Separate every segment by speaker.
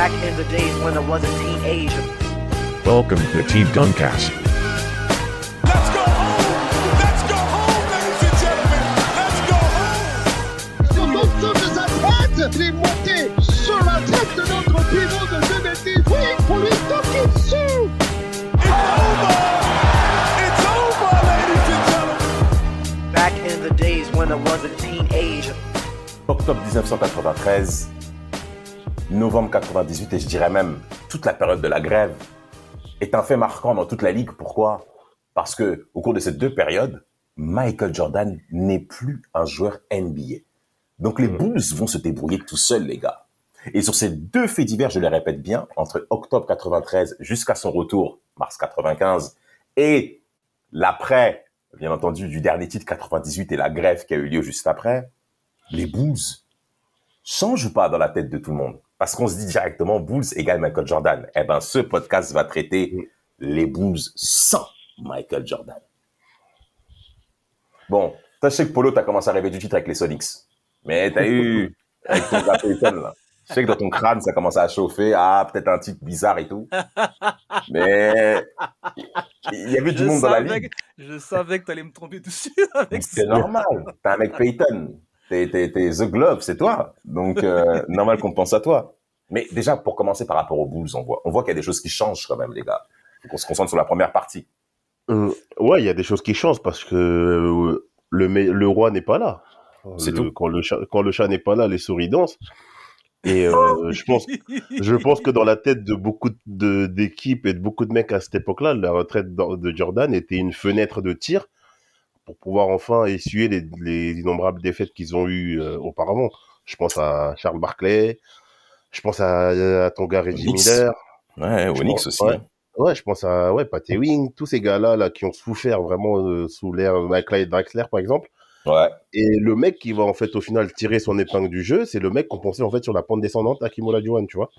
Speaker 1: Back in the days when I was a teenager.
Speaker 2: Welcome to Team Duncast.
Speaker 3: Let's go home! Let's go home, ladies and gentlemen! Let's go home!
Speaker 4: Sur l'ensemble de sa tête, il est sur la tête de notre pivot de 2010. Pour lui toquer dessus.
Speaker 3: It's over! It's over, ladies and gentlemen!
Speaker 1: Back in the days when I was a teenager.
Speaker 5: Octobre 1993, novembre 98 et je dirais même toute la période de la grève est un fait marquant dans toute la ligue. Pourquoi? Parce que au cours de ces deux périodes, Michael Jordan n'est plus un joueur NBA. Donc les Bulls vont se débrouiller tout seuls, les gars. Et sur ces deux faits divers, je les répète bien, entre octobre 93 jusqu'à son retour, mars 95, et l'après, bien entendu, du dernier titre 98 et la grève qui a eu lieu juste après, les Bulls changent ou pas dans la tête de tout le monde Parce qu'on se dit directement Bulls égale Michael Jordan. Eh ben, ce podcast va traiter les Bulls sans Michael Jordan. Bon, je sais que Polo, t'as commencé à rêver du titre avec les Sonics. Mais t'as eu, avec ton Payton, là. Je sais que dans ton crâne, ça commence à chauffer. Ah, peut-être un titre bizarre et tout. Mais il y avait du
Speaker 6: Je
Speaker 5: monde dans la ligue.
Speaker 6: que, je savais que t'allais me tomber dessus
Speaker 5: C'est normal. T'es un mec Payton. T'es, t'es, t'es The Glove, c'est toi. Donc, euh, normal qu'on pense à toi. Mais déjà, pour commencer par rapport aux Bulls, on voit, on voit qu'il y a des choses qui changent quand même, les gars. Faut qu'on se concentre sur la première partie.
Speaker 7: Euh, ouais, il y a des choses qui changent parce que euh, le, le roi n'est pas là.
Speaker 5: C'est
Speaker 7: Le-
Speaker 5: tout.
Speaker 7: Quand le chat, quand le chat n'est pas là, les souris dansent. Et euh, je pense, je pense que dans la tête de beaucoup de d'équipes et de beaucoup de mecs à cette époque-là, la retraite de Jordan était une fenêtre de tir pour pouvoir enfin essuyer les, les innombrables défaites qu'ils ont eues euh, auparavant. Je pense à Charles Barkley, je pense à, à ton gars Reggie. Miller,
Speaker 5: Ouais, Onyx aussi.
Speaker 7: ouais.
Speaker 5: hein.
Speaker 7: Ouais, je pense à ouais, Pat Ewing, tous ces gars-là là, qui ont souffert vraiment euh, sous l'ère de Clyde Drexler, par exemple.
Speaker 5: Ouais.
Speaker 7: Et le mec qui va en fait au final tirer son épingle du jeu, c'est le mec qu'on pensait en fait sur la pente descendante à Kimola Juan, tu vois.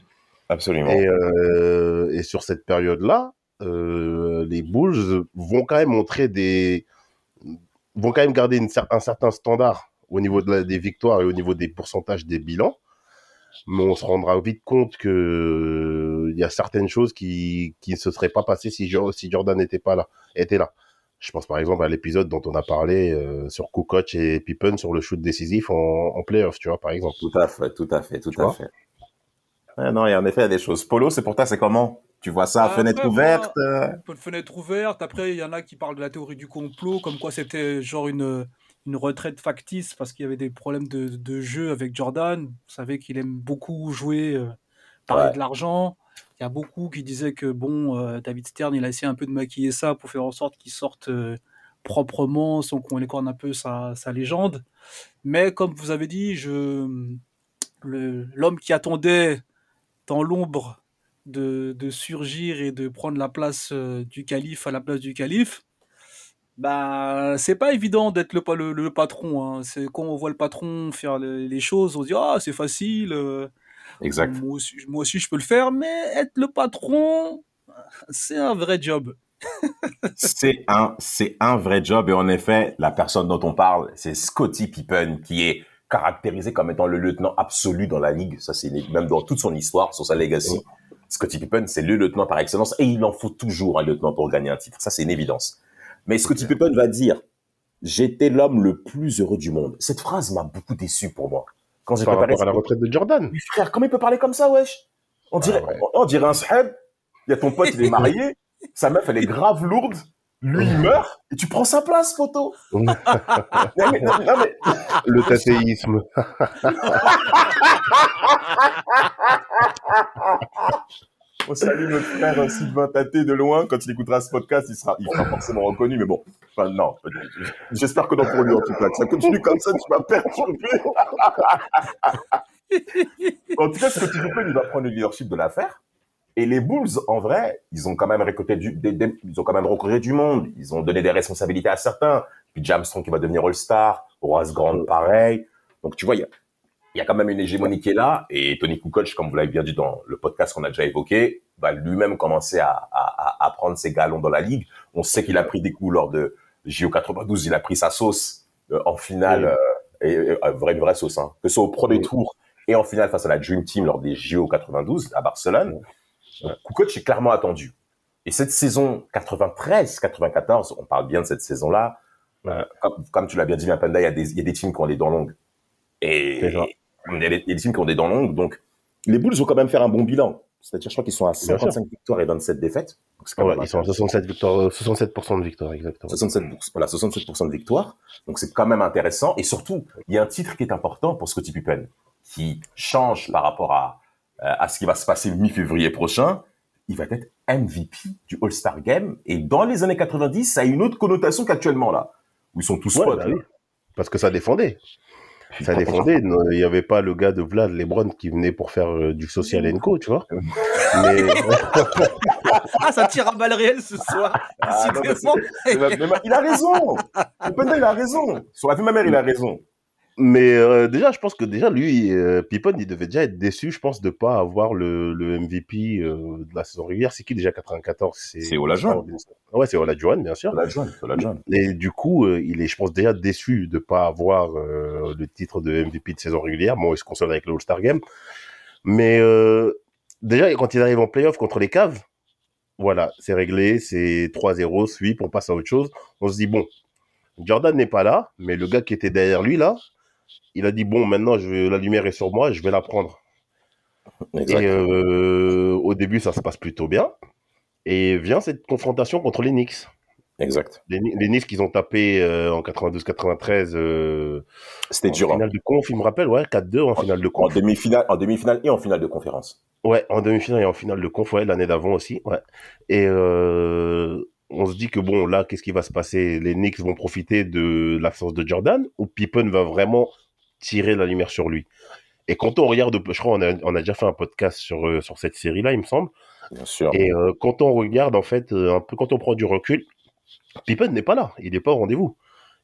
Speaker 5: Absolument.
Speaker 7: Et, euh, et sur cette période-là, euh, les Bulls vont quand même montrer des, vont quand même garder une un certain standard au niveau de la- des victoires et au niveau des pourcentages des bilans. Mais on se rendra vite compte que il y a certaines choses qui qui ne se seraient pas passées si, si Jordan n'était pas là, était là. Je pense par exemple à l'épisode dont on a parlé euh, sur Kukoc et Pippen sur le shoot décisif en, en playoff, tu vois, par exemple.
Speaker 5: Tout à fait, tout à fait, tout
Speaker 7: Tu
Speaker 5: à fait. Ouais, non, il y a en effet il y a des choses. Polo, c'est pour toi, c'est comment? Tu vois ça,
Speaker 6: Ah,
Speaker 5: fenêtre ouverte euh
Speaker 6: Un peu de fenêtre ouverte. Après, il y en a qui parlent de la théorie du complot, comme quoi c'était genre une, une retraite factice parce qu'il y avait des problèmes de, de jeu avec Jordan. Vous savez qu'il aime beaucoup jouer, euh, parler
Speaker 5: Ouais.
Speaker 6: de l'argent. Il y a beaucoup qui disaient que bon, euh, David Stern, il a essayé un peu de maquiller ça pour faire en sorte qu'il sorte euh, proprement, sans qu'on écorne un peu sa, sa légende. Mais comme vous avez dit, je l'homme qui attendait dans l'ombre de, de surgir et de prendre la place euh, du calife à la place du calife, bah c'est pas évident d'être le, le, le patron. hein. C'est quand on voit le patron faire le- les choses, on se dit ah c'est facile, euh,
Speaker 5: Exact.
Speaker 6: moi aussi, moi aussi je peux le faire, mais être le patron, c'est un vrai job.
Speaker 5: C'est un, c'est un vrai job et en effet, la personne dont on parle, c'est Scottie Pippen qui est caractérisé comme étant le lieutenant absolu dans la ligue. Ça, c'est même dans toute son histoire, sur sa legacy. Scottie Pippen, c'est le lieutenant par excellence et il en faut toujours un lieutenant pour gagner un titre. Ça, c'est une évidence. Mais Scottie Pippen va dire, j'étais l'homme le plus heureux du monde. Cette phrase m'a beaucoup déçu pour moi. Quand j'ai
Speaker 7: Par
Speaker 5: préparé
Speaker 7: rapport à la retraite de Jordan.
Speaker 5: mais frère, comment il peut parler comme ça, wesh? On dirait,
Speaker 7: ouais.
Speaker 5: on, on dirait un sahab. Il y a ton pote, il est marié. sa meuf, elle est grave lourde. Lui, il meurt. Et tu prends sa place, photo. Non, mais, non, non, mais-
Speaker 7: Le tathéisme.
Speaker 5: on salue notre frère Sylvain Taté de loin. Quand il écoutera ce podcast, il sera, forcément reconnu. Mais bon, enfin, non. J'espère que non pour lui, en tout cas. Que ça continue comme ça, tu vas perturber. en tout cas, ce que tu peux, il va prendre le leadership de l'affaire. Et les Bulls, en vrai, ils ont quand même récolté du, ils ont quand même recruté du monde. Ils ont donné des responsabilités à certains. Puis Jamstrom qui va devenir All-Star. Horace Grant, pareil. Donc, tu vois, il y a quand même une hégémonie qui est là. Et Tony Kukoc, comme vous l'avez bien dit dans le podcast qu'on a déjà évoqué, va lui-même commencer à, à, à, prendre ses galons dans la ligue. On sait qu'il a pris des coups lors de JO 92. Il a pris sa sauce euh, en finale.
Speaker 7: Oui.
Speaker 5: euh, et, et, euh, vraie, une vraie sauce, hein. Que ce soit au premier
Speaker 7: Oui.
Speaker 5: tour et en finale face à la Dream Team lors des JO 92 à Barcelone. Donc, Kukoc est clairement attendu. Et cette saison 93-94, on parle bien de cette saison-là, comme, comme tu l'as bien dit, Mapenda, il y, a des- il y a des teams qui ont des dents longues. Et. Il y, a a des teams qui ont des dents longues, donc les Bulls vont quand même faire un bon bilan. C'est-à-dire, je crois qu'ils sont à
Speaker 7: sûr.
Speaker 5: 55 victoires et 27 défaites. Donc,
Speaker 7: Ouais,
Speaker 5: même
Speaker 7: ils sont à 67 victoires, euh, 67% de victoire, exactement.
Speaker 5: 67, voilà, 67% de victoire. Donc c'est quand même intéressant. Et surtout, il y a un titre qui est important pour Scottie Pippen, qui change par rapport à, euh, à ce qui va se passer mi-février prochain. Il va être MVP du All-Star Game. Et dans les années 90, ça a une autre connotation qu'actuellement là, où ils sont tous
Speaker 7: Ouais,
Speaker 5: potes.
Speaker 7: bah oui. Parce que ça défendait. Ça
Speaker 5: Putain,
Speaker 7: défendait. Non, Il n'y avait pas le gars de Vlad, Lebron, qui venait pour faire euh, du social enco, tu vois. Mais
Speaker 6: Ah, ça tire à balles réelles ce soir.
Speaker 5: Ah, non, mais
Speaker 6: Décidément.
Speaker 5: c'est- mais- mais il a raison. Il a raison. Sur la vie de ma mère, il a raison.
Speaker 7: Mais euh, déjà, je pense que déjà, lui, euh, Pippen, il devait déjà être déçu, je pense, de pas avoir le, le MVP euh, de la saison régulière. C'est qui déjà 94
Speaker 5: C'est Olajuwon.
Speaker 7: Ouais, c'est Olajuwon, bien sûr.
Speaker 5: La John, la John.
Speaker 7: Et du coup, euh, il est, je pense, déjà déçu de pas avoir euh, le titre de MVP de saison régulière. Bon, il se console avec le All-Star Game. Mais euh, déjà, quand il arrive en playoff contre les Cavs, voilà, c'est réglé, c'est 3-0, sweep, on passe à autre chose. On se dit, bon, Jordan n'est pas là, mais le gars qui était derrière lui, là, il a dit, bon, maintenant, je vais, la lumière est sur moi, je vais la prendre. Et euh, au début, ça se passe plutôt bien. Et vient cette confrontation contre les Knicks.
Speaker 5: Exact.
Speaker 7: Les, les Knicks qu'ils ont tapé euh, en 92-93 euh,
Speaker 5: C'était
Speaker 7: en
Speaker 5: dur. hein.
Speaker 7: finale de conf, il me rappelle, ouais, 4-2 en finale de
Speaker 5: En
Speaker 7: conf.
Speaker 5: demi-finale, en demi-finale et en finale de conférence.
Speaker 7: Ouais, en demi-finale et en finale de conf, ouais, l'année d'avant aussi, ouais. Et euh, on se dit que bon, là, qu'est-ce qui va se passer? Les Knicks vont profiter de l'absence de Jordan ou Pippen va vraiment tirer la lumière sur lui? Et quand on regarde, je crois on a, on a déjà fait un podcast sur, euh, sur cette série-là, il me semble.
Speaker 5: Bien sûr.
Speaker 7: Et euh, quand on regarde, en fait, euh, un peu quand on prend du recul, Pippen n'est pas là, il n'est pas au rendez-vous.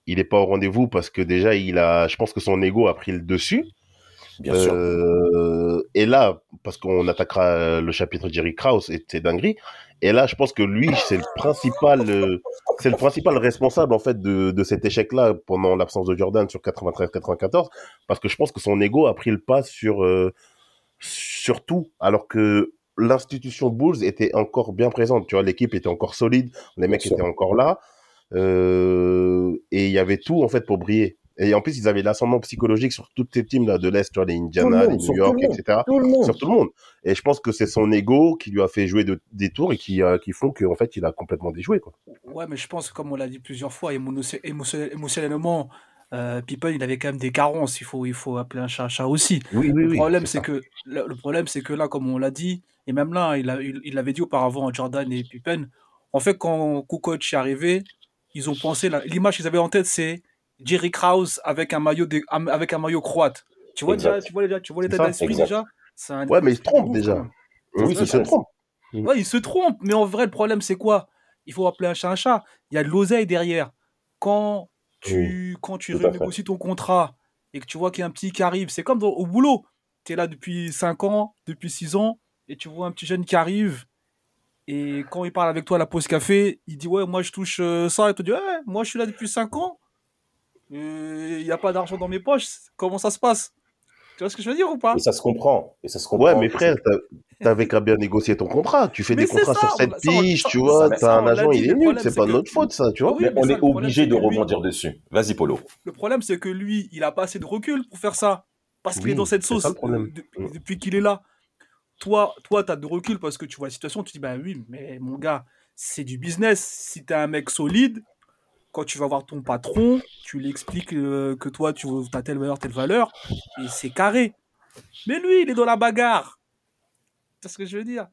Speaker 7: Il n'est pas au rendez-vous parce que déjà, il a, je pense que son ego a pris le dessus.
Speaker 5: Bien sûr.
Speaker 7: Euh, et là, parce qu'on attaquera le chapitre Jerry Krause et c'est dinguerie. Et là, je pense que lui, c'est le principal, euh, c'est le principal responsable en fait de, de cet échec-là pendant l'absence de Jordan sur 93-94, parce que je pense que son ego a pris le pas sur euh, sur tout, alors que l'institution Bulls était encore bien présente. Tu vois, l'équipe était encore solide, les mecs étaient encore là, euh, et il y avait tout en fait pour briller. Et en plus, ils avaient l'ascendant psychologique sur toutes ces teams là de l'Est, tu vois, les
Speaker 5: le
Speaker 7: Indiana,
Speaker 5: monde,
Speaker 7: les New York, etc.
Speaker 5: Tout le monde.
Speaker 7: Sur tout le monde. Et je pense que c'est son ego qui lui a fait jouer de- des tours et qui, euh, qui font qu'en fait, il a complètement déjoué. Quoi.
Speaker 6: Ouais, mais je pense, comme on l'a dit plusieurs fois, émotionnellement, euh, Pippen, il avait quand même des carences. Il faut, il faut appeler un chat un chat aussi.
Speaker 7: Oui, oui,
Speaker 6: le problème, c'est que le, le problème, c'est que là, comme on l'a dit, et même là, il, a- il, il l'avait dit auparavant à Jordan et Pippen. En fait, quand Kukoc est arrivé, ils ont pensé l'image qu'ils avaient en tête, c'est Jerry Krause avec un maillot de- avec un maillot croate. Tu vois
Speaker 5: Exact.
Speaker 6: déjà, tu vois déjà, tu vois
Speaker 7: ça,
Speaker 6: d'esprit déjà? C'est un
Speaker 7: Ouais, mais il se trompe déjà.
Speaker 6: même.
Speaker 7: Oui, il se trompe.
Speaker 6: Ouais, il se trompe, mais en vrai, le problème, c'est quoi? Il faut appeler un chat un chat. Il y a de l'oseille derrière. Quand tu, quand tu renégocies ton contrat et que tu vois qu'il y a un petit qui arrive, c'est comme dans- au boulot. Tu es là depuis 5 ans, depuis 6 ans, et tu vois un petit jeune qui arrive. Et quand il parle avec toi à la pause café, il dit Ouais, moi je touche euh, ça. Et tu dis Ouais, moi je suis là depuis 5 ans. Il n'y a pas d'argent dans mes poches. Comment ça se passe? Tu vois ce que je veux dire ou pas?
Speaker 5: Et ça se comprend. Et ça se comprend.
Speaker 7: Ouais, mais frère, t'as- t'avais qu'à bien négocier ton contrat. Tu fais
Speaker 6: Mais
Speaker 7: des contrats
Speaker 6: ça,
Speaker 7: sur cette piges, tu vois. T'as un agent,
Speaker 6: dit,
Speaker 7: il est nul. C'est pas
Speaker 6: que-
Speaker 7: notre faute, ça, tu vois.
Speaker 6: Oui,
Speaker 5: Mais
Speaker 6: mais
Speaker 5: on
Speaker 6: ça,
Speaker 5: est obligé de
Speaker 6: lui-
Speaker 5: rebondir dessus. Vas-y, Polo.
Speaker 6: Le problème, c'est que lui, il a pas assez de recul pour faire ça. Parce qu'il
Speaker 7: Oui,
Speaker 6: est dans cette
Speaker 7: c'est
Speaker 6: sauce
Speaker 7: ça le problème.
Speaker 6: euh, depuis, depuis qu'il est là. Toi, toi, tu as de recul parce que tu vois la situation, tu dis, bah oui, mais mon gars, c'est du business. Si tu es un mec solide, quand tu vas voir ton patron, tu lui expliques euh, que toi, tu as telle valeur, telle valeur, et c'est carré. Mais lui, il est dans la bagarre. C'est ce que je veux dire?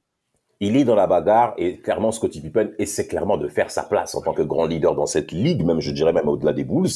Speaker 5: Il est dans la bagarre et clairement, Scottie Pippen essaie clairement de faire sa place en tant que grand leader dans cette ligue, même je dirais même au-delà des Bulls.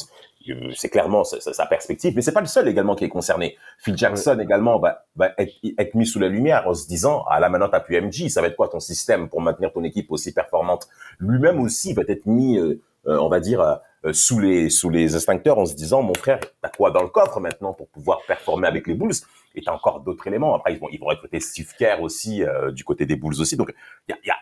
Speaker 5: Euh, C'est clairement sa, perspective, mais c'est pas le seul également qui est concerné. Phil Jackson également va, va être, être mis sous la lumière en se disant ah là maintenant t'as plus MJ, ça va être quoi ton système pour maintenir ton équipe aussi performante? Lui-même aussi va être mis, euh, euh, on va dire euh, sous les sous les instincteurs en se disant mon frère t'as quoi dans le coffre maintenant pour pouvoir performer avec les Bulls? Et t'as encore d'autres éléments. Après ils vont ils vont recruter Steve Kerr aussi euh, du côté des Bulls aussi donc il y a,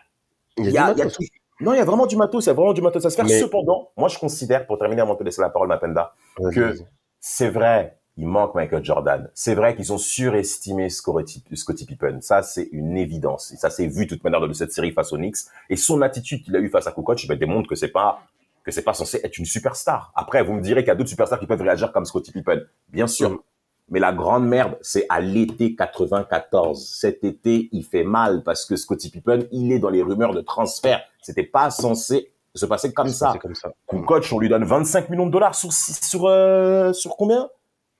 Speaker 5: y
Speaker 7: y
Speaker 5: y tout. Non, il y a vraiment du matos, il y a vraiment du matos à se faire.
Speaker 7: Mais-
Speaker 5: Cependant, moi, je considère, pour terminer avant de te laisser la parole, Mapenda,
Speaker 7: Vas-y,
Speaker 5: que c'est vrai il manque Michael Jordan. C'est vrai qu'ils ont surestimé Scottie Scottie Pippen. Ça, c'est une évidence. Et ça s'est vu de toute manière dans cette série face aux Knicks. Et son attitude qu'il a eu face à Kukoc, ben, démontre que c'est pas que c'est pas censé être une superstar. Après, vous me direz qu'il y a d'autres superstars qui peuvent réagir comme Scottie Pippen. Bien sûr. Mais la grande merde, c'est à l'été 94. Cet été, il fait mal parce que Scottie Pippen, il est dans les rumeurs de transfert. C'était pas censé se passer comme ça.
Speaker 7: C'est comme ça.
Speaker 5: Kukoc, on lui donne 25 millions de dollars sur sur euh, sur combien?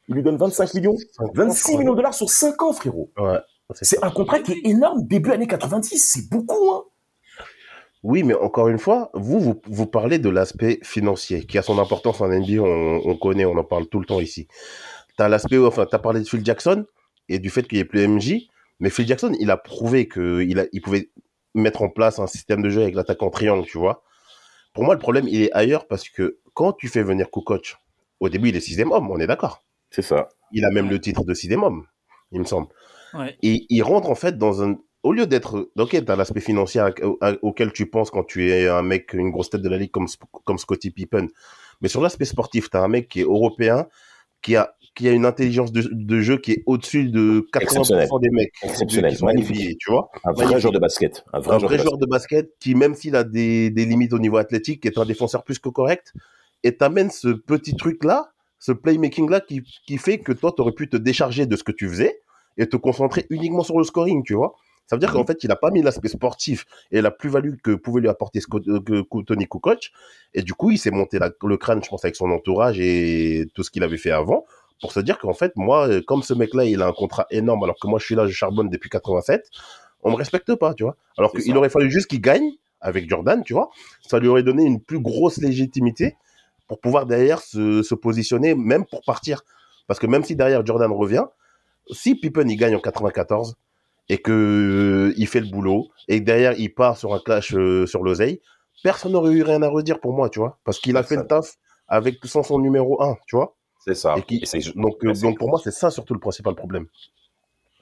Speaker 5: Il lui donne 25 millions, 26 millions de dollars sur 5 ans, frérot.
Speaker 7: Ouais.
Speaker 5: C'est un contrat qui est énorme. Début années 90, c'est beaucoup. Hein.
Speaker 7: Oui, mais encore une fois, vous, vous, vous parlez de l'aspect financier, qui a son importance en NBA, on, on connaît, on en parle tout le temps ici. T'as l'aspect, enfin, t'as parlé de Phil Jackson et du fait qu'il n'y ait plus MJ, mais Phil Jackson, il a prouvé qu'il a, il pouvait mettre en place un système de jeu avec l'attaquant triangle, tu vois. Pour moi, le problème, il est ailleurs parce que quand tu fais venir Kukoc, au début, il est sixième homme, on est d'accord.
Speaker 5: C'est ça.
Speaker 7: Il a même le titre de sixième homme, il me semble.
Speaker 6: Ouais.
Speaker 7: Et il rentre en fait dans un. Au lieu d'être. Ok, t'as l'aspect financier à- à- auquel tu penses quand tu es un mec, une grosse tête de la ligue comme, comme Scottie Pippen. Mais sur l'aspect sportif, t'as un mec qui est européen, qui a, qui a une intelligence de, de jeu qui est au-dessus de 80% des mecs
Speaker 5: Exceptionnel, magnifique.
Speaker 7: Tu vois.
Speaker 5: Un vrai
Speaker 7: Magnifique.
Speaker 5: joueur de basket. Un vrai,
Speaker 7: Un
Speaker 5: joueur
Speaker 7: vrai
Speaker 5: de
Speaker 7: joueur de basket qui, même s'il a des, des limites au niveau athlétique, est un défenseur plus que correct, et t'amènes ce petit truc-là, ce playmaking-là qui, qui fait que toi, t'aurais pu te décharger de ce que tu faisais et te concentrer uniquement sur le scoring, tu vois. Ça veut dire qu'en fait, il a pas mis l'aspect sportif et la plus-value que pouvait lui apporter Scott- euh, que Tony Kukoc. Et du coup, il s'est monté la- le crâne, je pense, avec son entourage et tout ce qu'il avait fait avant pour se dire qu'en fait, moi, euh, comme ce mec-là, il a un contrat énorme alors que moi, je suis là, je charbonne depuis 87, on me respecte pas, tu vois. Alors qu'il aurait fallu juste qu'il gagne avec Jordan, tu vois. Ça lui aurait donné une plus grosse légitimité pour pouvoir derrière se, se positionner, même pour partir. Parce que même si derrière Jordan revient, si Pippen il gagne en 94 et que euh, il fait le boulot et que derrière il part sur un clash euh, sur l'oseille, personne n'aurait eu rien à redire pour moi, tu vois. Parce qu'il a fait le taf avec sans son numéro 1, tu vois.
Speaker 5: C'est ça.
Speaker 7: Et qui-
Speaker 5: Et c'est-
Speaker 7: donc, euh, donc pour moi, c'est ça surtout le principal problème.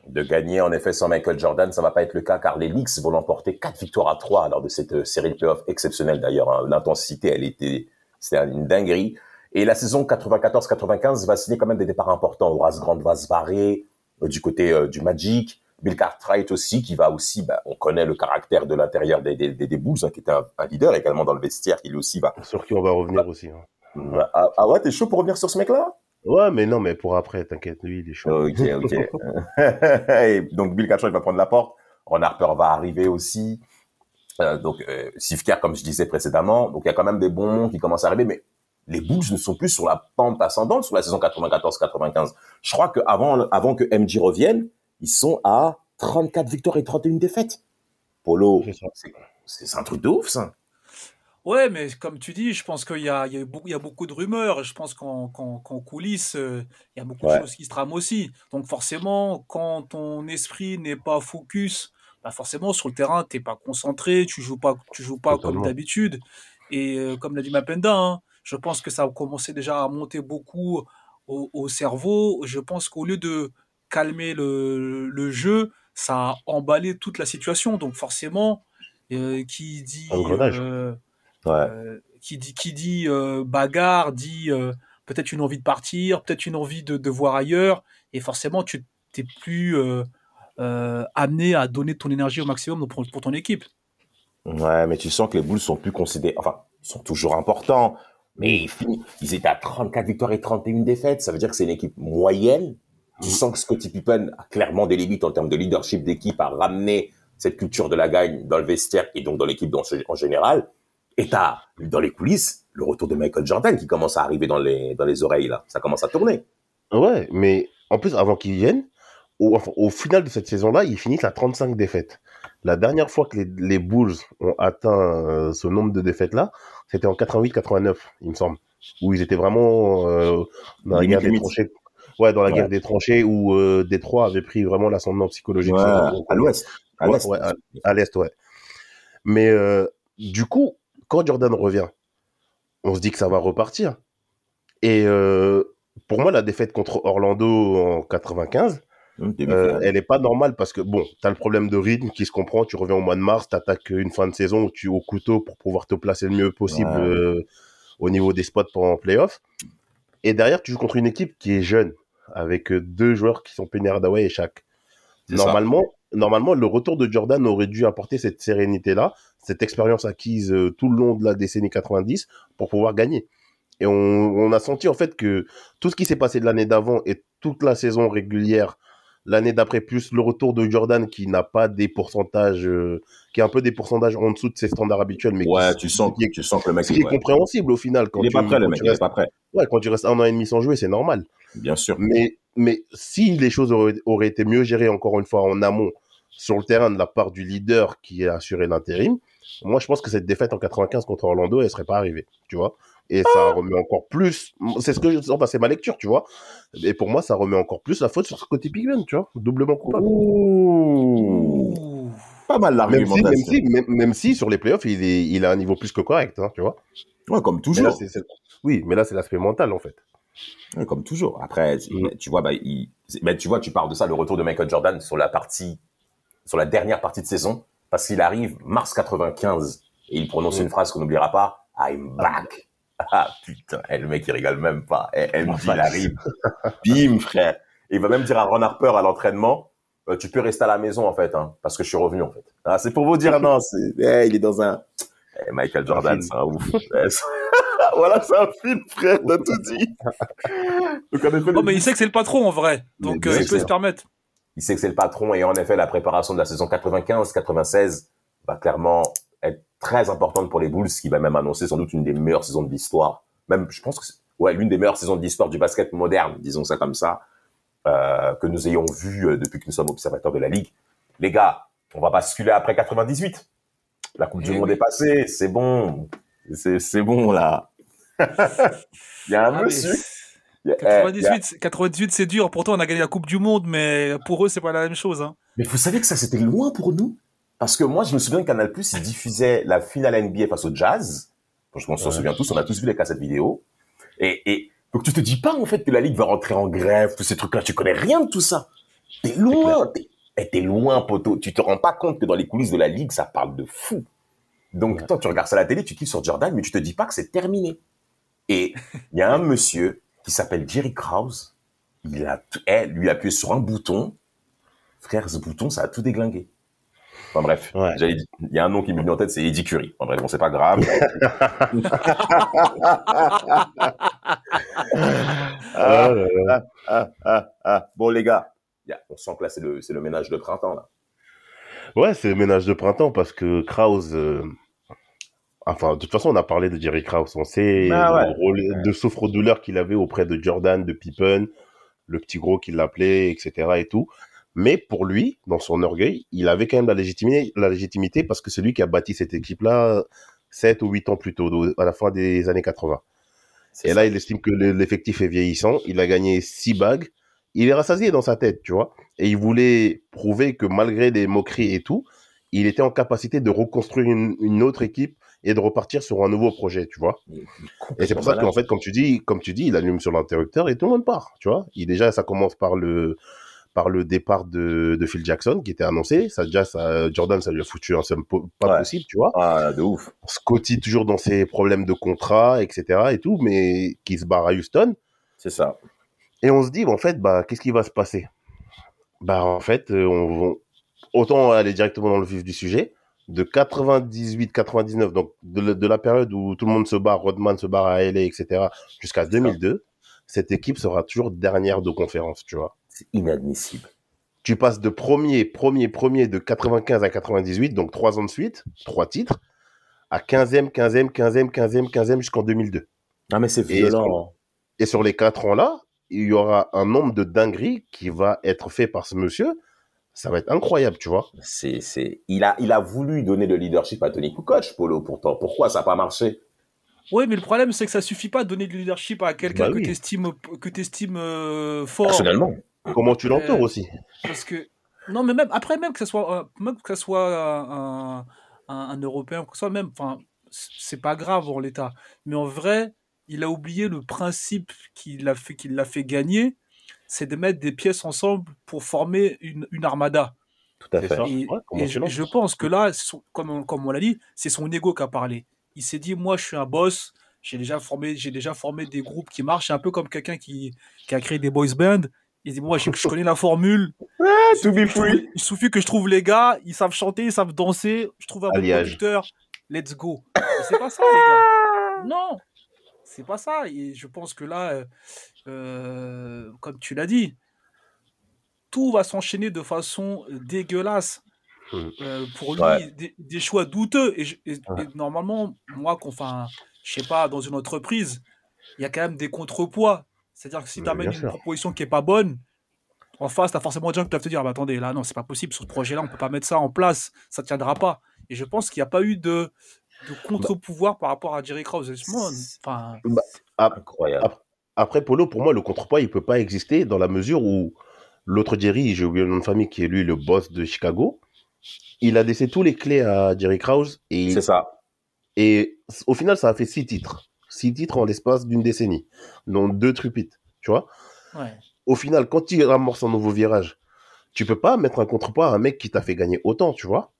Speaker 5: de gagner en effet sans Michael Jordan, ça va pas être le cas car les Knicks vont l'emporter 4 victoires à 3 lors de cette euh, série de playoffs exceptionnelle d'ailleurs. hein. L'intensité, elle était, c'était une dinguerie. Et la saison 94-95 va signer quand même des départs importants. Horace Grant va se barrer euh, du côté euh, du Magic. Bill Cartwright aussi, qui va aussi, bah, on connaît le caractère de l'intérieur des, des, des, des Bulls, hein, qui était un, un leader également dans le vestiaire, qui lui aussi va.
Speaker 7: Sur qui on va revenir aussi. hein.
Speaker 5: Ah, ah ouais, t'es chaud pour revenir sur ce mec-là?
Speaker 7: Ouais, mais non, mais pour après, t'inquiète, lui, il est chaud.
Speaker 5: Ok, ok. Et donc Bill Cartwright va prendre la porte. Ron Harper va arriver aussi. Euh, donc euh, comme je disais précédemment. Donc il y a quand même des bons noms qui commencent à arriver, mais les Bulls ne sont plus sur la pente ascendante sur la saison 94-95. Je crois que avant, que MJ revienne, ils sont à 34 victoires et 31 défaites. Polo,
Speaker 7: c'est
Speaker 5: un truc de ouf ça.
Speaker 6: Ouais, mais comme tu dis, je pense qu'il y a, il y a beaucoup, il y a beaucoup de rumeurs. Je pense qu'en qu'en- qu'en coulisses, euh, il y a beaucoup
Speaker 5: Ouais.
Speaker 6: de choses qui se trament aussi. Donc forcément, quand ton esprit n'est pas focus, bah forcément sur le terrain, t'es pas concentré, tu joues pas, tu joues pas comme d'habitude. Et euh, comme l'a dit Mapenda, hein, je pense que ça a commencé déjà à monter beaucoup au, au cerveau. Je pense qu'au lieu de calmer le, le jeu, ça a emballé toute la situation. Donc forcément, euh, qui dit
Speaker 7: Engrenage.
Speaker 5: Ouais.
Speaker 6: euh, qui dit, qui dit euh, bagarre, dit euh, peut-être une envie de partir, peut-être une envie de, de voir ailleurs, et forcément tu t'es plus amené à donner ton énergie au maximum pour, pour ton équipe.
Speaker 5: Ouais, mais tu sens que les Bulls sont plus considérés, enfin, sont toujours importants, mais ils, finissent- ils étaient à 34 victoires et 31 défaites. Ça veut dire que c'est une équipe moyenne. Tu sens que Scottie Pippen a clairement des limites en termes de leadership d'équipe, à ramener cette culture de la gagne dans le vestiaire et donc dans l'équipe en général. Et t'as, dans les coulisses, le retour de Michael Jordan qui commence à arriver dans les, dans les oreilles, là. Ça commence à tourner.
Speaker 7: Ouais, mais en plus, avant qu'ils viennent, au, enfin, au final de cette saison-là, ils finissent à 35 défaites. La dernière fois que les, les Bulls ont atteint euh, ce nombre de défaites-là, c'était en 88-89, il me semble, où ils étaient vraiment euh, dans la guerre des tranchées. Ouais, dans la
Speaker 5: Ouais.
Speaker 7: guerre des tranchées où euh, Détroit avait pris vraiment l'ascendant psychologique.
Speaker 5: à l'ouest. À l'est.
Speaker 7: ouais, à, à l'est, ouais. Mais du coup, quand Jordan revient, on se dit que ça va repartir. Et euh, pour moi, la défaite contre Orlando en 95,
Speaker 5: Hum,
Speaker 7: euh, elle est pas normale parce que bon, t'as le problème de rythme qui se comprend. Tu reviens au mois de mars, t'attaques une fin de saison où tu au couteau pour pouvoir te placer le mieux possible
Speaker 5: Ouais.
Speaker 7: euh, au niveau des spots pour en playoff. Et derrière, tu joues contre une équipe qui est jeune. avec deux joueurs qui sont Penny Hardaway et Shaq.
Speaker 5: Ça.
Speaker 7: Normalement, le retour de Jordan aurait dû apporter cette sérénité-là, cette expérience acquise euh, tout le long de la décennie 90 pour pouvoir gagner. Et on, on a senti en fait que tout ce qui s'est passé de l'année d'avant et toute la saison régulière, l'année d'après, plus le retour de Jordan qui n'a pas des pourcentages, euh, qui a un peu des pourcentages en dessous de ses standards habituels, mais
Speaker 5: Ouais,
Speaker 7: qui,
Speaker 5: tu sens,
Speaker 7: qui est,
Speaker 5: tu sens que le mec,
Speaker 7: est
Speaker 5: ouais.
Speaker 7: compréhensible au final. Quand
Speaker 5: il est
Speaker 7: tu,
Speaker 5: pas prêt, le mec, il est
Speaker 7: restes,
Speaker 5: pas prêt.
Speaker 7: ouais, quand tu restes un an et demi sans jouer, c'est normal.
Speaker 5: Bien sûr.
Speaker 7: Mais, mais si les choses auraient, auraient été mieux gérées, encore une fois, en amont, sur le terrain de la part du leader qui a assuré l'intérim, moi, je pense que cette défaite en 95 contre Orlando, elle serait pas arrivée, tu vois. Et ça remet encore plus, c'est ce que je c'est ma lecture, tu vois. Et pour moi, ça remet encore plus la faute sur Scottie Pippen, tu vois, doublement coupable.
Speaker 5: Ouh. Pas mal
Speaker 7: Même si, même
Speaker 5: l'argumentation.
Speaker 7: si, même, même si sur les playoffs, il, est, il a un niveau plus que correct, hein, tu vois.
Speaker 5: Ouais, comme
Speaker 7: Mais là,
Speaker 5: toujours.
Speaker 7: oui, mais là, c'est l'aspect mental, en fait.
Speaker 5: Ouais, comme toujours. Après,
Speaker 7: Mm.
Speaker 5: tu vois, bah, il- bah, tu vois, tu parles de ça, le retour de Michael Jordan sur la partie, sur la dernière partie de saison, parce qu'il arrive mars 95 et il prononce
Speaker 7: Mm.
Speaker 5: une phrase qu'on n'oubliera pas, I'm back. Ah putain, eh, le mec il rigole même pas. Eh, MJ, il
Speaker 7: Enfin,
Speaker 5: arrive, bim frère. Et il va même dire à Ron Harper à l'entraînement, euh, tu peux rester à la maison en fait, hein, parce que je suis revenu en fait. Ah, c'est pour vous dire non, c'est, eh, il est dans un, Eh, Michael Jordan, c'est un ouf. Eh, voilà, c'est un film frère, t'as tout dit. Donc en effet,
Speaker 6: Oh, mais il sait que c'est le patron en vrai. Donc euh, il peut se permettre.
Speaker 5: Il sait que c'est le patron et en effet la préparation de la saison 95-96 va clairement être très importante pour les Bulls, ce qui va même annoncer sans doute une des meilleures saisons de l'histoire. Même, je pense que c'est ouais, l'une des meilleures saisons de l'histoire du basket moderne, disons ça comme ça, euh, que nous ayons vu euh, depuis que nous sommes observateurs de la ligue. Les gars, on va basculer après 98. La Coupe du
Speaker 6: Eh
Speaker 5: Monde est passée, c'est bon, c'est c'est bon là. Il y a un
Speaker 6: Ah,
Speaker 5: monsieur.
Speaker 6: 98, 98 c'est dur. Pourtant, on a gagné la Coupe du Monde, mais pour eux, c'est pas la même chose. Hein.
Speaker 5: Mais vous savez que ça, c'était loin pour nous Parce que moi, je me souviens que Canal+, il diffusait la finale NBA face au Jazz. Je m'en s'en
Speaker 7: Ouais.
Speaker 5: souvient tous, on a tous vu les cassettes vidéo. Et, et donc, tu te dis pas, en fait, que la Ligue va rentrer en grève, tous ces trucs-là. Tu connais rien de tout ça. T'es loin. T'es eh, t'es loin, poteau. Tu te rends pas compte que dans les coulisses de la Ligue, ça parle de fou. Donc,
Speaker 7: Ouais.
Speaker 5: toi, tu regardes ça à la télé, tu kiffes sur Jordan, mais tu te dis pas que c'est terminé. Et il y a un monsieur qui s'appelle Jerry Krause. Il a, eh, lui, appuyé sur un bouton. Frère, ce bouton, ça a tout déglingué. Enfin bref,
Speaker 7: Ouais.
Speaker 5: il y a un nom qui me vient en tête, c'est Eddie Curry. Enfin bref, bon, c'est pas grave.
Speaker 7: Ah.
Speaker 5: Ah, ah. Bon, les gars, a- on sent que là, c'est le, c'est le ménage de printemps. Là.
Speaker 7: Ouais, c'est le ménage de printemps parce que Krause. euh, Enfin, de toute façon, on a parlé de Jerry Krause. On sait
Speaker 5: Ah
Speaker 7: le rôle de souffre-douleur qu'il avait auprès de Jordan, de Pippen, le petit gros qu'il l'appelait, etc. et tout. Mais pour lui, dans son orgueil, il avait quand même la légitimité, la légitimité parce que c'est lui qui a bâti cette équipe-là 7 ou 8 ans plus tôt, à la fin des années 80.
Speaker 5: C'est
Speaker 7: Et
Speaker 5: ça.
Speaker 7: là, il estime que le- l'effectif est vieillissant. Il a gagné six bagues. Il est rassasié dans sa tête, tu vois. Et il voulait prouver que malgré les moqueries et tout, il était en capacité de reconstruire une, une autre équipe et de repartir sur un nouveau projet, tu vois. Et c'est pour ça qu'en fait, comme tu dis, comme tu dis, il allume sur l'interrupteur et tout le monde part, tu vois. Il déjà, ça commence par le par le départ de, de Phil Jackson qui était annoncé. Ça déjà, ça, Jordan, ça lui a foutu un somme pas
Speaker 5: Ouais.
Speaker 7: possible, tu vois.
Speaker 5: Ah, de ouf.
Speaker 7: Scotty toujours dans ses problèmes de contrat, etc. et tout, mais qui se barre à Houston.
Speaker 5: C'est ça.
Speaker 7: Et on se dit, bah, en fait, bah, qu'est-ce qui va se passer? Bah, en fait, euh, on, on- autant aller directement dans le vif du sujet. De 98-99, donc de, la- de la période où tout le monde se barre, Rodman se barre à LA, etc., jusqu'à 2002, cette équipe sera toujours dernière de conférence, tu vois.
Speaker 5: C'est inadmissible.
Speaker 7: Tu passes de premier, premier, premier de 95 à 98, donc trois ans de suite, trois titres, à 15e, 15e, 15e, 15e, 15e jusqu'en 2002.
Speaker 5: Ah, mais c'est
Speaker 7: Et
Speaker 5: violent.
Speaker 7: Et sur les quatre ans-là, il y aura un nombre de dingueries qui va être fait par ce monsieur. Ça va être incroyable, tu vois.
Speaker 5: C'est, c'est, il a, il a voulu donner le leadership à Tony Kukoc, Polo, pourtant. Pourquoi ça n'a pas marché?
Speaker 6: Oui, mais le problème, c'est que ça suffit pas de donner du leadership à quelqu'un
Speaker 7: Bah
Speaker 6: que
Speaker 7: oui.
Speaker 6: tu estimes, que t'estimes, euh, fort.
Speaker 5: Personnellement.
Speaker 7: Comment tu l'entoures
Speaker 6: Euh,
Speaker 7: aussi
Speaker 6: Parce que non, mais même après, même que ce soit, euh, même que ce soit un, un, un Européen, que ce soit même, enfin, c'est pas grave en l'état. Mais en vrai, il a oublié le principe qui l'a fait, qui l'a fait gagner, c'est de mettre des pièces ensemble pour former une, une armada.
Speaker 5: Tout à fait.
Speaker 6: Et,
Speaker 7: Ouais,
Speaker 6: je, pense que là, son- comme on, comme on l'a dit, c'est son ego qui a parlé. Il s'est dit, moi, je suis un boss, j'ai déjà formé, j'ai déjà formé des groupes qui marchent. C'est un peu comme quelqu'un qui, qui a créé des boys bands. Il dit, moi, je, je connais la formule. Il
Speaker 5: to be
Speaker 6: suffit que je trouve- Il suffit que je trouve les gars, ils savent chanter, ils savent danser. Je trouve un bon producteur. Let's go. C'est pas ça, les gars. Non, c'est pas ça. Et je pense que là, euh, euh, comme tu l'as dit, tout va s'enchaîner de façon euh, dégueulasse. Euh, pour lui,
Speaker 5: Ouais.
Speaker 6: des, des choix douteux. Et, je- et-
Speaker 5: Ouais.
Speaker 6: et normalement, moi, enfin, je sais pas, dans une entreprise, il y a quand même des contrepoids. C'est-à-dire que si tu amènes une
Speaker 7: sûr.
Speaker 6: proposition qui est pas bonne, en face, tu as forcément des gens qui doivent te dire ah, bah, attendez, là, non, c'est pas possible, sur ce projet-là, on peut pas mettre ça en place, ça tiendra pas. Et je pense qu'il n'y a pas eu de, de contre-pouvoir par rapport à Jerry Krause. Enfin,
Speaker 5: Incroyable.
Speaker 7: Après, Polo, pour moi, le contrepoids, il peut pas exister dans la mesure où l'autre Jerry, j'ai oublié le nom de famille, qui est lui le boss de Chicago, il a laissé tous les clés à Jerry Krause et,
Speaker 5: C'est ça.
Speaker 7: et au final, ça a fait six titres. Six titres en l'espace d'une décennie, dont deux tripites, tu vois?
Speaker 6: ouais.
Speaker 7: Au final, quand il amorce un nouveau virage, tu peux pas mettre un contrepoids à un mec qui t'a fait gagner autant, tu vois?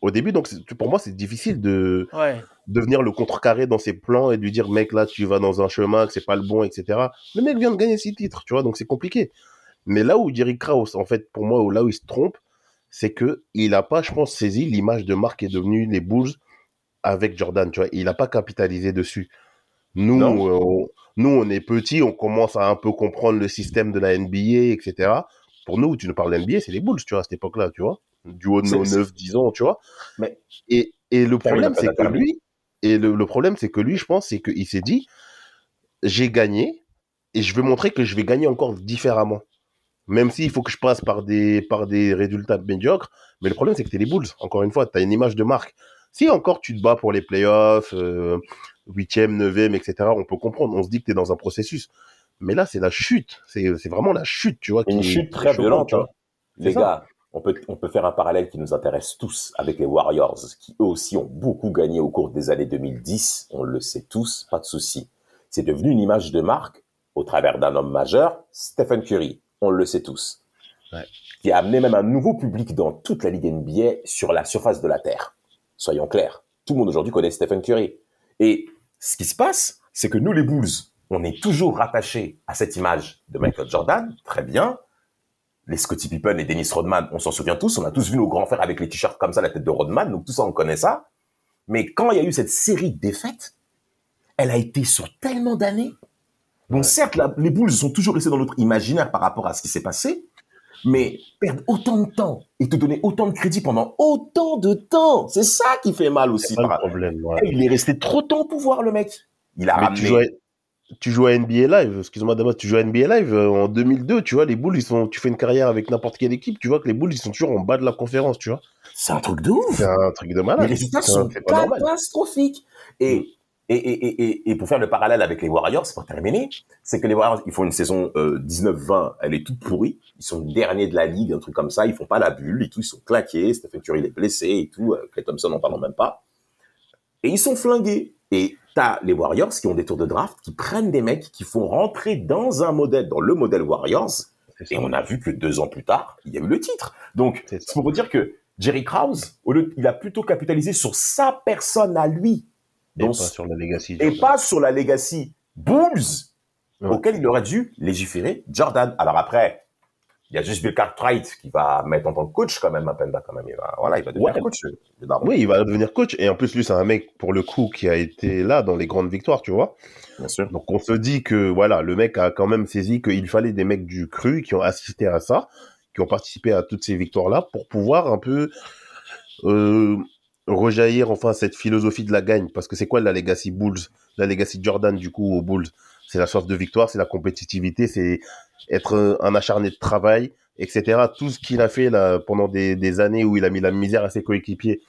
Speaker 7: Au début, donc, pour moi, c'est difficile de,
Speaker 6: Ouais.
Speaker 7: de venir le contrecarrer dans ses plans et de lui dire mec là tu vas dans un chemin que c'est pas le bon etc le mec vient de gagner six titres tu vois donc c'est compliqué. Mais là où Jerry Krause en fait pour moi là où il se trompe c'est que il a pas je pense saisi l'image de marque est devenue les Bulls avec Jordan tu vois. Il a pas capitalisé dessus. Nous euh, on, nous on est petits on commence à un peu comprendre le système de la NBA etc pour nous tu nous parles de NBA c'est les Bulls tu vois à cette époque là tu vois du haut de nos
Speaker 5: c'est-
Speaker 7: 9 10 ans tu vois
Speaker 5: Mais-
Speaker 7: et, et le problème c'est que lui et le, le problème, c'est que lui, je pense, c'est qu'il s'est dit, j'ai gagné et je vais montrer que je vais gagner encore différemment. Même s'il faut que je passe par des, par des résultats médiocres. Mais le problème, c'est que t'es les Bulls. Encore une fois, t'as une image de marque. Si encore tu te bats pour les playoffs, euh, huitième, neuvième, etc., on peut comprendre. On se dit que t'es dans un processus. Mais là, c'est la chute. C'est c'est vraiment la chute, tu vois.
Speaker 5: Une
Speaker 7: qui est
Speaker 5: chute très violente.
Speaker 7: tu vois.
Speaker 5: hein. Les
Speaker 7: ça.
Speaker 5: gars, on peut, on peut faire un parallèle qui nous intéresse tous avec les Warriors, qui eux aussi ont beaucoup gagné au cours des années 2010. On le sait tous, pas de souci. C'est devenu une image de marque au travers d'un homme majeur, Stephen Curry. On le sait tous.
Speaker 7: Ouais.
Speaker 5: Qui a amené même un nouveau public dans toute la Ligue NBA sur la surface de la Terre. Soyons clairs. Tout le monde aujourd'hui connaît Stephen Curry. Et ce qui se passe, c'est que nous, les Bulls, on est toujours rattachés à cette image de Michael Jordan. Très bien les Scottie Pippen et Dennis Rodman, on s'en souvient tous, on a tous vu nos grands frères avec les t-shirts comme ça, la tête de Rodman, donc tout ça, on connaît ça. Mais quand il y a eu cette série de défaites, elle a été sur tellement d'années. Bon, certes, la- les Bulls sont toujours restés dans notre imaginaire par rapport à ce qui s'est passé, mais perdre autant de temps et te donner autant de crédit pendant autant de temps, c'est ça qui fait mal aussi.
Speaker 7: Pas le problème. ouais.
Speaker 5: Il est resté trop de temps au pouvoir, le mec. Il a
Speaker 7: Mais
Speaker 5: ramené...
Speaker 7: tu joues, à, NBA Live, excuse-moi Damas, tu joues à NBA Live euh, en 2002, tu vois, les Bulls, ils sont, tu fais une carrière avec n'importe quelle équipe, tu vois que les Bulls, ils sont toujours en bas de la conférence, tu vois.
Speaker 5: C'est un truc de ouf.
Speaker 7: C'est un truc de malade.
Speaker 5: Les résultats sont catastrophiques. Et, et, et, et, et, et pour faire le parallèle avec les Warriors, pour terminer, c'est que les Warriors, ils font une saison euh, 19-20, elle est toute pourrie. Ils sont derniers de la ligue, un truc comme ça. Ils font pas la bulle et tout. Ils sont claqués. Stephen Curry il est blessé et tout. Euh, Clay Thompson, en parlant même pas. Et ils sont flingués. Et t'as les Warriors qui ont des tours de draft, qui prennent des mecs, qui font rentrer dans un modèle, dans le modèle Warriors. Et on a vu que deux ans plus tard, il y a eu le titre. Donc,
Speaker 7: C'est
Speaker 5: pour vous dire que Jerry Krause, au lieu, il a plutôt capitalisé sur sa personne à lui,
Speaker 7: Et
Speaker 5: donc,
Speaker 7: pas sur la legacy.
Speaker 5: et pas sur la legacy Bulls,
Speaker 7: Ouais.
Speaker 5: auquel il aurait dû légiférer Jordan. Alors après, il y a juste Bill Cartwright qui va mettre en tant que coach quand même, Mapenda quand même. Il va, voilà, il va devenir
Speaker 7: Ouais.
Speaker 5: coach. daron.
Speaker 7: Oui, il va devenir coach. Et en plus, lui, c'est un mec, pour le coup, qui a été là dans les grandes victoires, tu vois.
Speaker 5: Bien sûr.
Speaker 7: Donc, on se dit que, voilà, le mec a quand même saisi qu'il fallait des mecs du cru qui ont assisté à ça, qui ont participé à toutes ces victoires-là pour pouvoir un peu euh, rejaillir, enfin, cette philosophie de la gagne. Parce que c'est quoi la legacy Bulls? La legacy Jordan, du coup, aux Bulls? C'est la soif de victoire, c'est la compétitivité, c'est être un acharné de travail, etc. Tout ce qu'il a fait là, pendant des, des années où il a mis la misère à ses coéquipiers,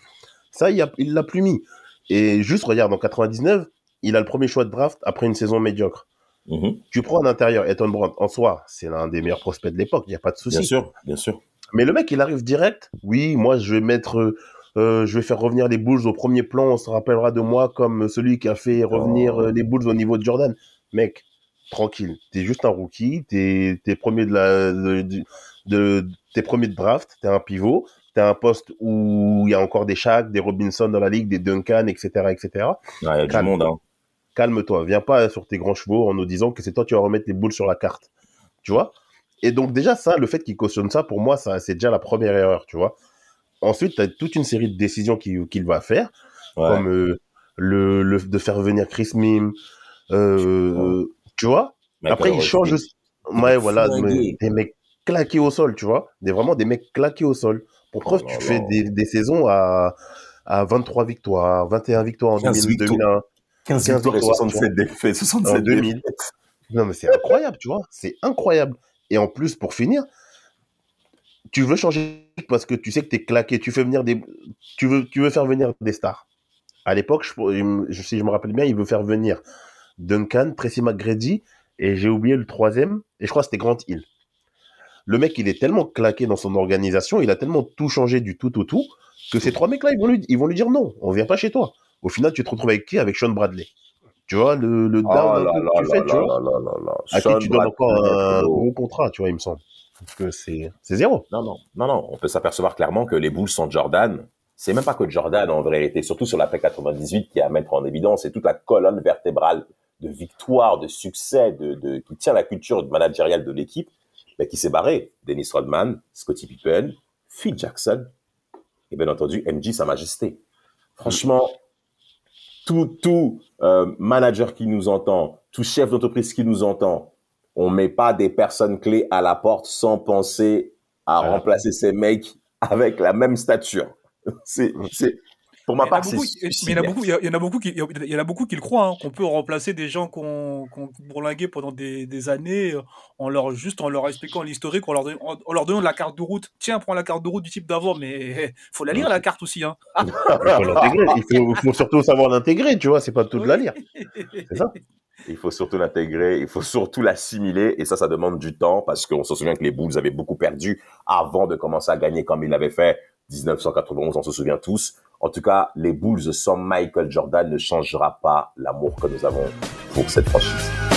Speaker 7: ça, il il l'a plus mis. Et juste, regarde, en 99, il a le premier choix de draft après une saison médiocre.
Speaker 5: Mhm.
Speaker 7: Tu prends un intérieur, Ethan Brown, en soi, c'est l'un des meilleurs prospects de l'époque, il n'y a pas de souci.
Speaker 5: Bien sûr, bien sûr.
Speaker 7: Mais le mec, il arrive direct. Oui, moi, je vais mettre, euh, euh, je vais faire revenir les Bulls au premier plan. On se rappellera de moi comme celui qui a fait revenir
Speaker 5: Oh.
Speaker 7: euh, les Bulls au niveau de Jordan. Mec, tranquille. T'es juste un rookie. T'es, t'es premier de la, de, de, de- t'es premier de draft. T'es un pivot. T'es un poste où il y a encore des Shaq, des Robinson dans la ligue, des Duncan, etc., etc.
Speaker 5: Y a du
Speaker 7: Calme.
Speaker 5: monde, hein.
Speaker 7: calme-toi. Viens pas sur tes grands chevaux en nous disant que c'est toi qui vas remettre les boules sur la carte. Tu vois? Et donc, déjà, ça, le fait qu'il cautionne ça, pour moi, ça, c'est déjà la première erreur, tu vois. Ensuite, tu as toute une série de décisions qu'il va faire,
Speaker 5: Ouais.
Speaker 7: comme euh, le, le de faire venir Chris Mim, euh, tu vois? Après, il
Speaker 5: Rodriguez.
Speaker 7: change aussi. Ouais, voilà, mais des mecs claqués au sol, tu vois? Des, vraiment des mecs claqués au sol. Pour preuve,
Speaker 5: Oh
Speaker 7: tu fais des, des saisons à, à 23 victoires, 21 victoires en
Speaker 5: 15
Speaker 7: 2000,
Speaker 5: victoires.
Speaker 7: 2001,
Speaker 5: 15
Speaker 7: 15
Speaker 5: victoires
Speaker 7: victoires,
Speaker 5: 67 défaites. 67
Speaker 7: En 2000.
Speaker 5: défaites.
Speaker 7: Non, mais c'est incroyable, tu vois? C'est incroyable. Et en plus, pour finir, tu veux changer parce que tu sais que t'es claqué. Tu fais venir des, tu veux, tu veux faire venir des stars. À l'époque, je, je, si je me rappelle bien, il veut faire venir Duncan, Tracy McGrady, et j'ai oublié le troisième, et je crois que c'était Grant Hill. Le mec, il est tellement claqué dans son organisation, il a tellement tout changé du tout au tout, que ces trois mecs-là, ils vont lui, ils vont lui dire non, on vient pas chez toi. Au final, tu te retrouves avec qui? Avec Sean Bradley. Tu vois, le, le
Speaker 5: Oh
Speaker 7: down
Speaker 5: là là
Speaker 7: tu
Speaker 5: là
Speaker 7: fais, tu vois. À qui tu donnes encore un
Speaker 5: gros.
Speaker 7: contrat, tu vois, il me semble. Parce que c'est, zéro.
Speaker 5: Non, non, non, non. On peut s'apercevoir clairement que les Bulls sans Jordan, c'est même pas que Jordan en vérité, surtout sur l'après 98 qui est à mettre en évidence, c'est toute la colonne vertébrale de victoire, de succès, de, de qui tient la culture managériale de l'équipe, mais qui s'est barré. Dennis Rodman, Scottie Pippen, Phil Jackson et bien entendu MJ Sa Majesté. Franchement, tout tout euh, manager qui nous entend, tout chef d'entreprise qui nous entend, on met pas des personnes clés à la porte sans penser à remplacer ces mecs avec la même stature. C'est, c'est, pour ma
Speaker 6: Il y en a
Speaker 5: part, c'est
Speaker 6: il y en a beaucoup, il y en a beaucoup qui, il y en a beaucoup qui le croient, hein, qu'on peut remplacer des gens qu'on qu'on bourlingué pendant des, des années, euh, en leur juste en leur expliquant l'historique, en leur, don- en, en leur donnant la carte de route. Tiens, prends la carte de route du type d'avant, mais faut la lire la carte aussi, hein.
Speaker 7: Il faut l'intégrer. Il faut, faut surtout savoir l'intégrer, tu vois. C'est pas tout de la lire. C'est ça.
Speaker 5: Il faut surtout l'intégrer, il faut surtout l'assimiler, et ça, ça demande du temps, parce qu'on se souvient que les Bulls avaient beaucoup perdu avant de commencer à gagner comme ils l'avaient fait 1991, on se souvient tous. En tout cas, les Bulls sans Michael Jordan ne changera pas l'amour que nous avons pour cette franchise.